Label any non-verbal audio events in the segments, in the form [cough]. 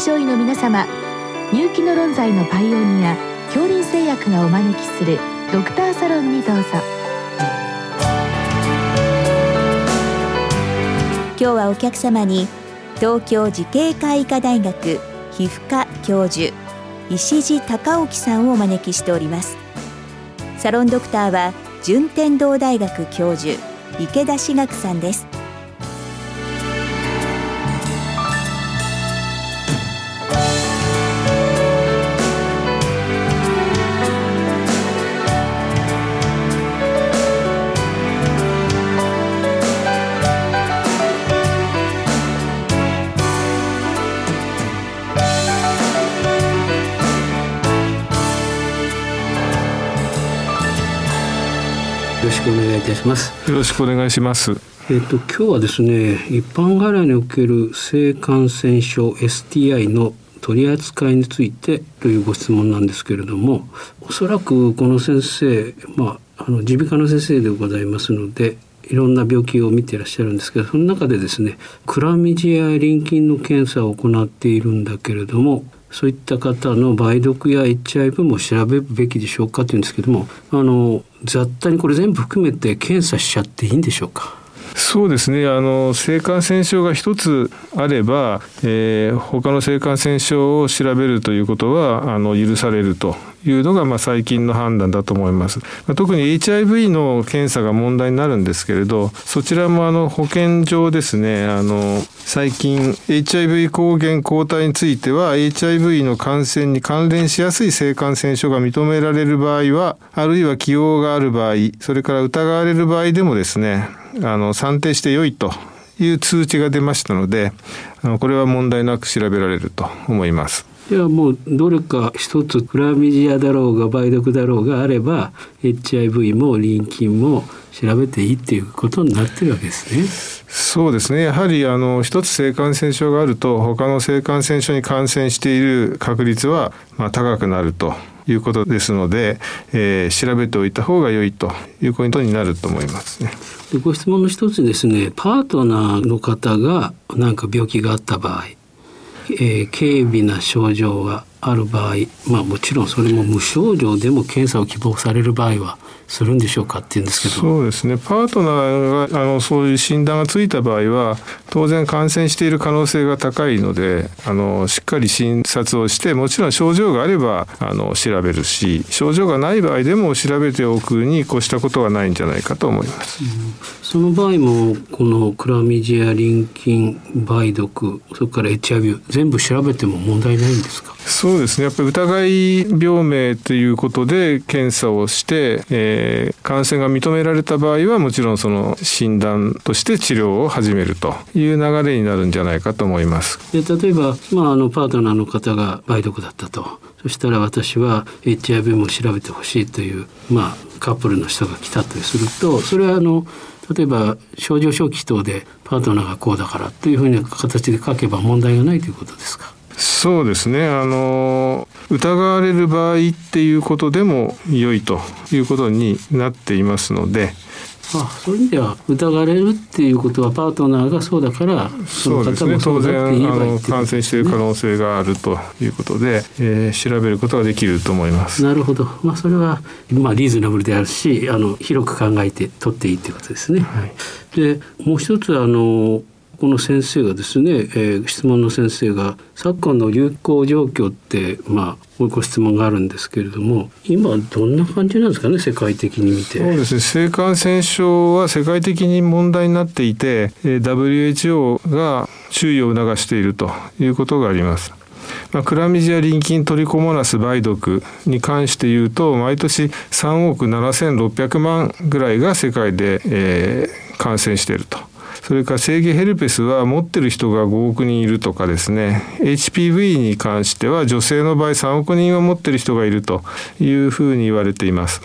症医の皆様入気の論剤のパイオニア恐林製薬がお招きするドクターサロンにどうぞ。今日はお客様に東京慈恵会医科大学皮膚科教授石地隆興さんをお招きしております。サロンドクターは順天堂大学教授池田志学さんです。ろしくお願いいたします。よろしくお願いします。えっと今日はですね、一般外来における性感染症 STI の取り扱いについてというご質問なんですけれども、おそらくこの先生、まああの耳鼻科の先生でございますので。いろんな病気を見ていらっしゃるんですけどその中でですねクラミジア淋菌の検査を行っているんだけれどもそういった方の梅毒や HIV も調べるべきでしょうかというんですけどもあの雑多にこれ全部含めて検査しちゃっていいんでしょうか？そうですねあの性感染症が一つあれば、えー、他の性感染症を調べるということはあの許されるというのが、まあ、最近の判断だと思います。特に HIV の検査が問題になるんですけれどそちらもあの保健上ですねあの最近 HIV 抗原抗体については HIV の感染に関連しやすい性感染症が認められる場合はあるいは起用がある場合それから疑われる場合でもですねあの算定して良いという通知が出ましたのでこれは問題なく調べられると思います。いやもうどれか一つクラミジアだろうが梅毒だろうがあれば HIV も淋菌も調べていいっていうことになってるわけですね。そうですねやはりあの一つ性感染症があると他の性感染症に感染している確率はまあ高くなるということですので、えー、調べておいた方が良いということになると思いますね。でご質問の一つですねパートナーの方が何か病気があった場合、えー、軽微な症状がある場合まあもちろんそれも無症状でも検査を希望される場合はするんでしょうかって言うんですけど。そうですね。パートナーがあのそういう診断がついた場合は当然感染している可能性が高いのであのしっかり診察をしてもちろん症状があればあの調べるし症状がない場合でも調べておくに越したことはないんじゃないかと思います。うん、その場合もこのクラミジア淋菌梅毒それから HIV 全部調べても問題ないんですか？そうですね。やっぱり疑い病名ということで検査をして、えー、感染が認められた場合はもちろんその診断として治療を始めるという流れになるんじゃないかと思います。で例えば、まあ、あのパートナーの方が梅毒だったと。そしたら私は HIV も調べてほしいという、まあ、カップルの人が来たとするとそれはあの例えば症状初期等でパートナーがこうだからというふうな形で書けば問題がないということですか？そうですね。あの疑われる場合っていうことでも良いということになっていますので。あそういう意味では疑われるっていうことはパートナーがそうだからそうですね。当然あの感染している可能性があるということで、えー、調べることができると思います。なるほど。まあそれはまあリーズナブルであるしあの広く考えて取っていいということですね、はい、でもう一つあのこの先生がですね、えー、質問の先生が昨今の流行状況ってまあご質問があるんですけれども今どんな感じなんですかね世界的に見て。そうですね。性感染症は世界的に問題になっていて WHO が注意を促しているということがあります。まあ、クラミジア淋菌トリコモナス梅毒に関して言うと毎年3億7600万ぐらいが世界で、えー、感染していると。それから性義ヘルペスは持ってる人が5億人いるとかですね HPV に関しては女性の場合3億人は持ってる人がいるというふうに言われています。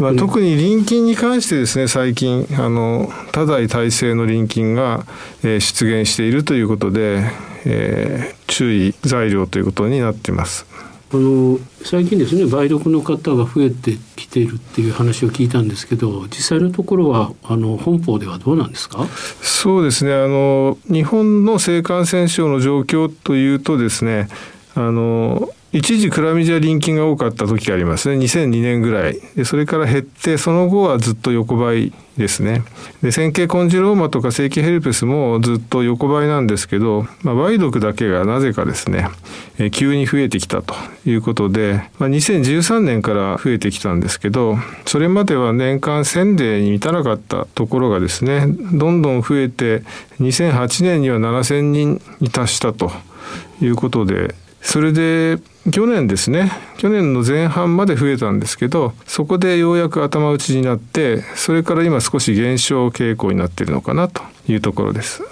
まあ、特に臨菌に関してですね最近あの多代耐性の臨菌が、えー、出現しているということで、えー、注意材料ということになっています。あの最近ですね梅毒の方が増えてきているっていう話を聞いたんですけど実際のところはあの本邦ではどうなんですか？そうですね。あの日本の性感染症の状況というとですねあの一時クラミジアリン菌が多かった時がありますね。2002年ぐらい。でそれから減ってその後はずっと横ばいですね。で線形コンジローマとか正規ヘルペスもずっと横ばいなんですけど、まあ、梅毒だけがなぜかですね、え急に増えてきたということで、まあ、2013年から増えてきたんですけどそれまでは年間1000例に満たなかったところがですねどんどん増えて2008年には7000人に達したということでそれで去年ですね去年の前半まで増えたんですけどそこでようやく頭打ちになってそれから今少し減少傾向になっているのかなというところです。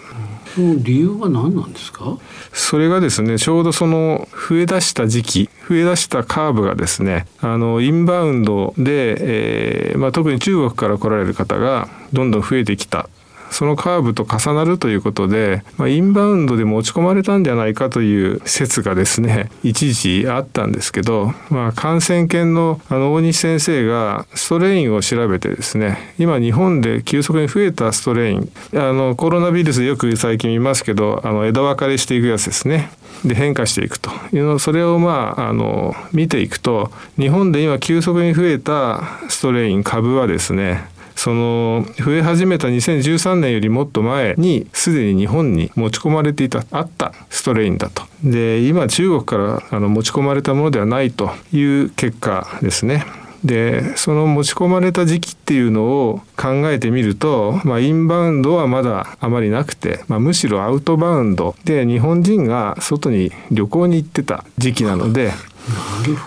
その理由は何なんですか？それがですねちょうどその増え出した時期増え出したカーブがですねあのインバウンドで、えーまあ、特に中国から来られる方がどんどん増えてきたそのカーブと重なるということで、まあ、インバウンドで持ち込まれたんじゃないかという説がですね [laughs] 一時あったんですけど、まあ、感染研のあの大西先生がストレインを調べてですね今日本で急速に増えたストレインあのコロナウイルスよく最近見ますけどあの枝分かれしていくやつですね。で変化していくというのそれをまああの見ていくと日本で今急速に増えたストレイン株はですねその増え始めた2013年よりもっと前にすでに日本に持ち込まれていたあったストレインだと。で今中国からあの持ち込まれたものではないという結果ですね。でその持ち込まれた時期っていうのを考えてみると、まあ、インバウンドはまだあまりなくて、まあ、むしろアウトバウンドで日本人が外に旅行に行ってた時期なので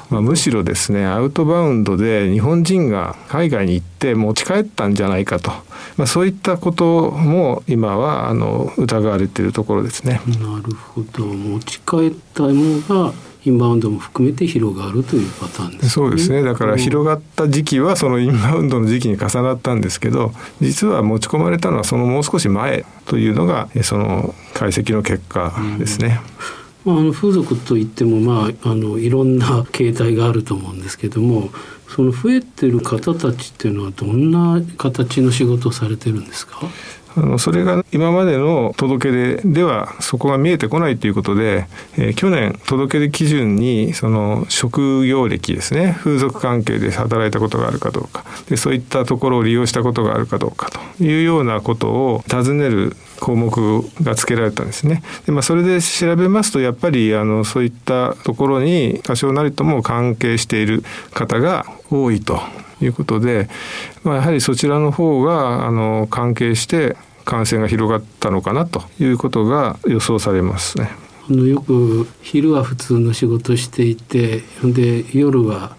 まあ、むしろですねアウトバウンドで日本人が海外に行って持ち帰ったんじゃないかと、まあ、そういったことも今はあの疑われているところですね。なるほど。持ち帰ったものがインバウンドも含めて広がるというパターンです、ね、そうですね。だから広がった時期はそのインバウンドの時期に重なったんですけど実は持ち込まれたのはそのもう少し前というのがその解析の結果ですね。うんまあ、あの風俗といっても、まあ、あのいろんな [laughs] 形態があると思うんですけどもその増えてる方たちっていうのはどんな形の仕事をされてるんですか？あのそれが今までの届け出ではそこが見えてこないということで、えー、去年届け出基準にその職業歴ですね風俗関係で働いたことがあるかどうかでそういったところを利用したことがあるかどうかというようなことを尋ねる項目が付けられたんですね。でまあ、それで調べますとやっぱりあのそういったところに多少なりとも関係している方が多いということで、まあ、やはりそちらの方があの関係して感染が広がったのかなということが予想されますね。あのよく昼は普通の仕事していてで夜は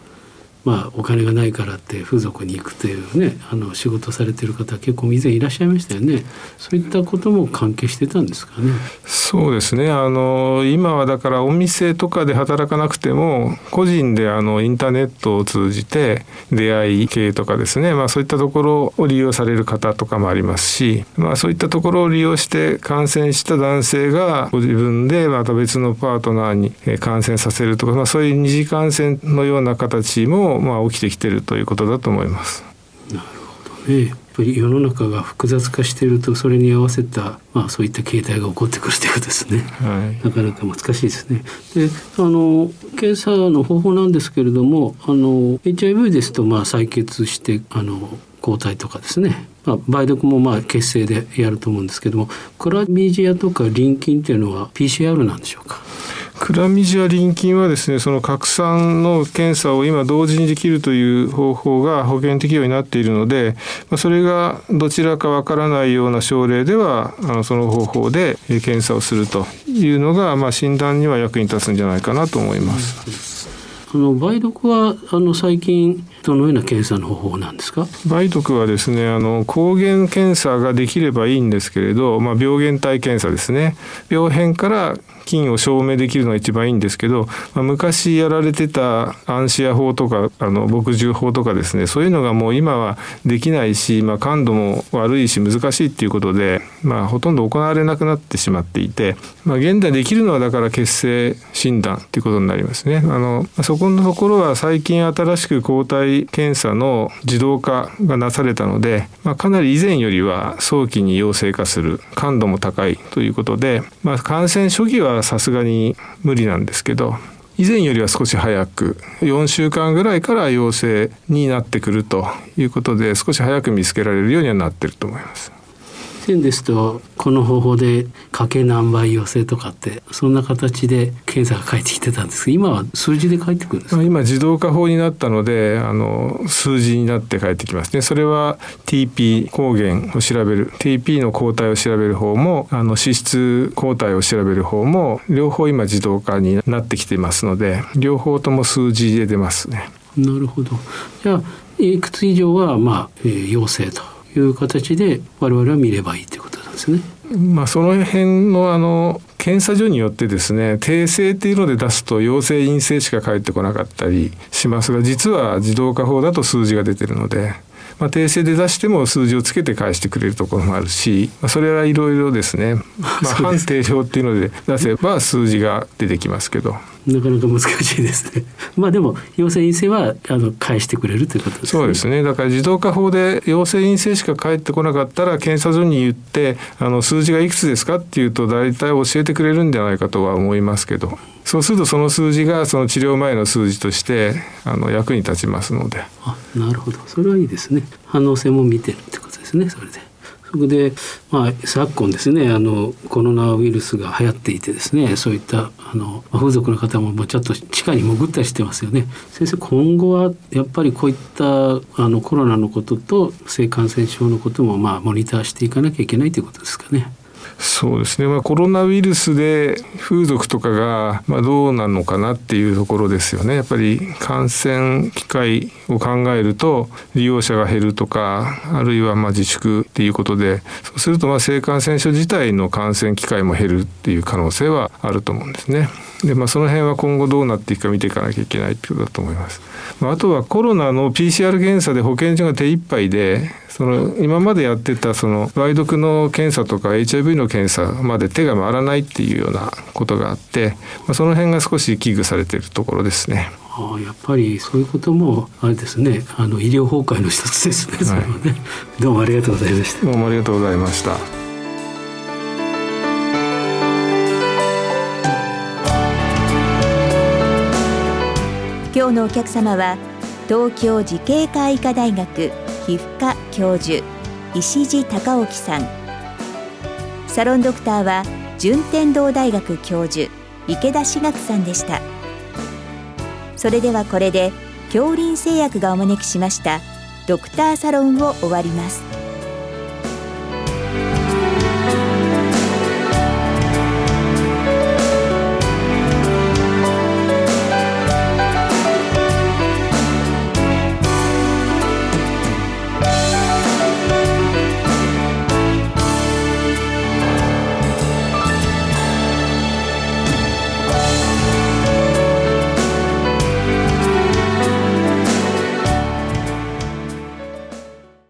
まあ、お金がないからって風俗に行くというねあの仕事されてる方結構以前いらっしゃいましたよね。そういったことも関係してたんですかね。そうですね。あの今はだからお店とかで働かなくても個人であのインターネットを通じて出会い系とかですね、まあ、そういったところを利用される方とかもありますし、まあ、そういったところを利用して感染した男性がご自分でまた別のパートナーに感染させるとか、まあ、そういう二次感染のような形もまあ、起きてきてるということだと思います。なるほどね。やっぱり世の中が複雑化しているとそれに合わせた、まあ、そういった形態が起こってくるということですね、はい、なかなか難しいですね。であの検査の方法なんですけれどもあの HIV ですとまあ採血してあの抗体とかですね。まあ、梅毒もまあ血清でやると思うんですけどもクラミジアとかリン菌っていうのは PCR なんでしょうか？クラミジアリン菌はですねその拡散の検査を今同時にできるという方法が保険適用になっているので、ま、それがどちらかわからないような症例ではあのその方法で検査をするというのが、まあ、診断には役に立つんじゃないかなと思います。あの梅毒はあの最近どのような検査の方法なんですか？梅毒はですねあの抗原検査ができればいいんですけれど、まあ、病原体検査ですね病変から菌を証明できるのが一番いいんですけど、まあ、昔やられてたアンシア法とかあの墨汁法とかですねそういうのがもう今はできないし、まあ、感度も悪いし難しいっていうことで、まあ、ほとんど行われなくなってしまっていて、まあ、現在できるのはだから血清診断っていうことになりますね。あのそこのところは最近新しく抗体検査の自動化がなされたので、まあ、かなり以前よりは早期に陽性化する感度も高いということで、まあ、感染初期はさすがに無理なんですけど以前よりは少し早く4週間ぐらいから陽性になってくるということで少し早く見つけられるようにはなってると思います。前ですとこの方法でかけ何倍陽性とかってそんな形で検査が返ってきてたんですが今は数字で返ってくるんです今自動化法になったのであの数字になって返ってきますね。それは TP 抗原を調べる TP の抗体を調べる方もあの脂質抗体を調べる方も両方今自動化になってきていますので両方とも数字で出ますね。なるほど。じゃあいくつ以上はまあ、えー、陽性という形で我々は見ればいいということなんですね。まあ、その辺のあの検査所によってですね訂正っていうので出すと陽性陰性しか返ってこなかったりしますが実は自動化法だと数字が出てるので。まあ、訂正で出しても数字をつけて返してくれるところもあるし、まあ、それはいろいろですね、まあ、[laughs] 判定表っていうので出せば数字が出てきますけど。なかなか難しいですね。[laughs] まあでも陽性陰性はあの返してくれるということですね。そうですね。だから自動化法で陽性陰性しか返ってこなかったら検査所に言ってあの数字がいくつですかっていうと大体教えてくれるんじゃないかとは思いますけど。そうするとその数字がその治療前の数字としてあの役に立ちますので。あ、なるほど。それはいいですね。反応性も見てるってことですね。それで。そこで、まあ、昨今ですねあのコロナウイルスが流行っていてですねそういったあの風俗の方ももうちょっと地下に潜ったりしてますよね先生今後はやっぱりこういったあのコロナのことと性感染症のこともまあモニターしていかなきゃいけないということですかね。そうですね、まあ、コロナウイルスで風俗とかが、まあ、どうなのかなっていうところですよねやっぱり感染機会を考えると利用者が減るとかあるいはまあ自粛っていうことでそうするとまあ性感染症自体の感染機会も減るっていう可能性はあると思うんですね。でまあ、その辺は今後どうなっていくか見ていかなきゃいけないっていうことだと思います。まあ、あとはコロナの PCR 検査で保健所が手一杯でその今までやってたその梅毒の検査とか HIV の検査まで手が回らないっていうようなことがあって、まあ、その辺が少し危惧されているところですね。あやっぱりそういうこともあれですねあの医療崩壊の一つですね。はい、どうもありがとうございました。どうもありがとうございました。今日のお客様は東京慈恵会医科大学皮膚科教授石地隆興さん。サロンドクターは順天堂大学教授池田志学さんでした。それではこれで恐林製薬がお招きしましたドクターサロンを終わります。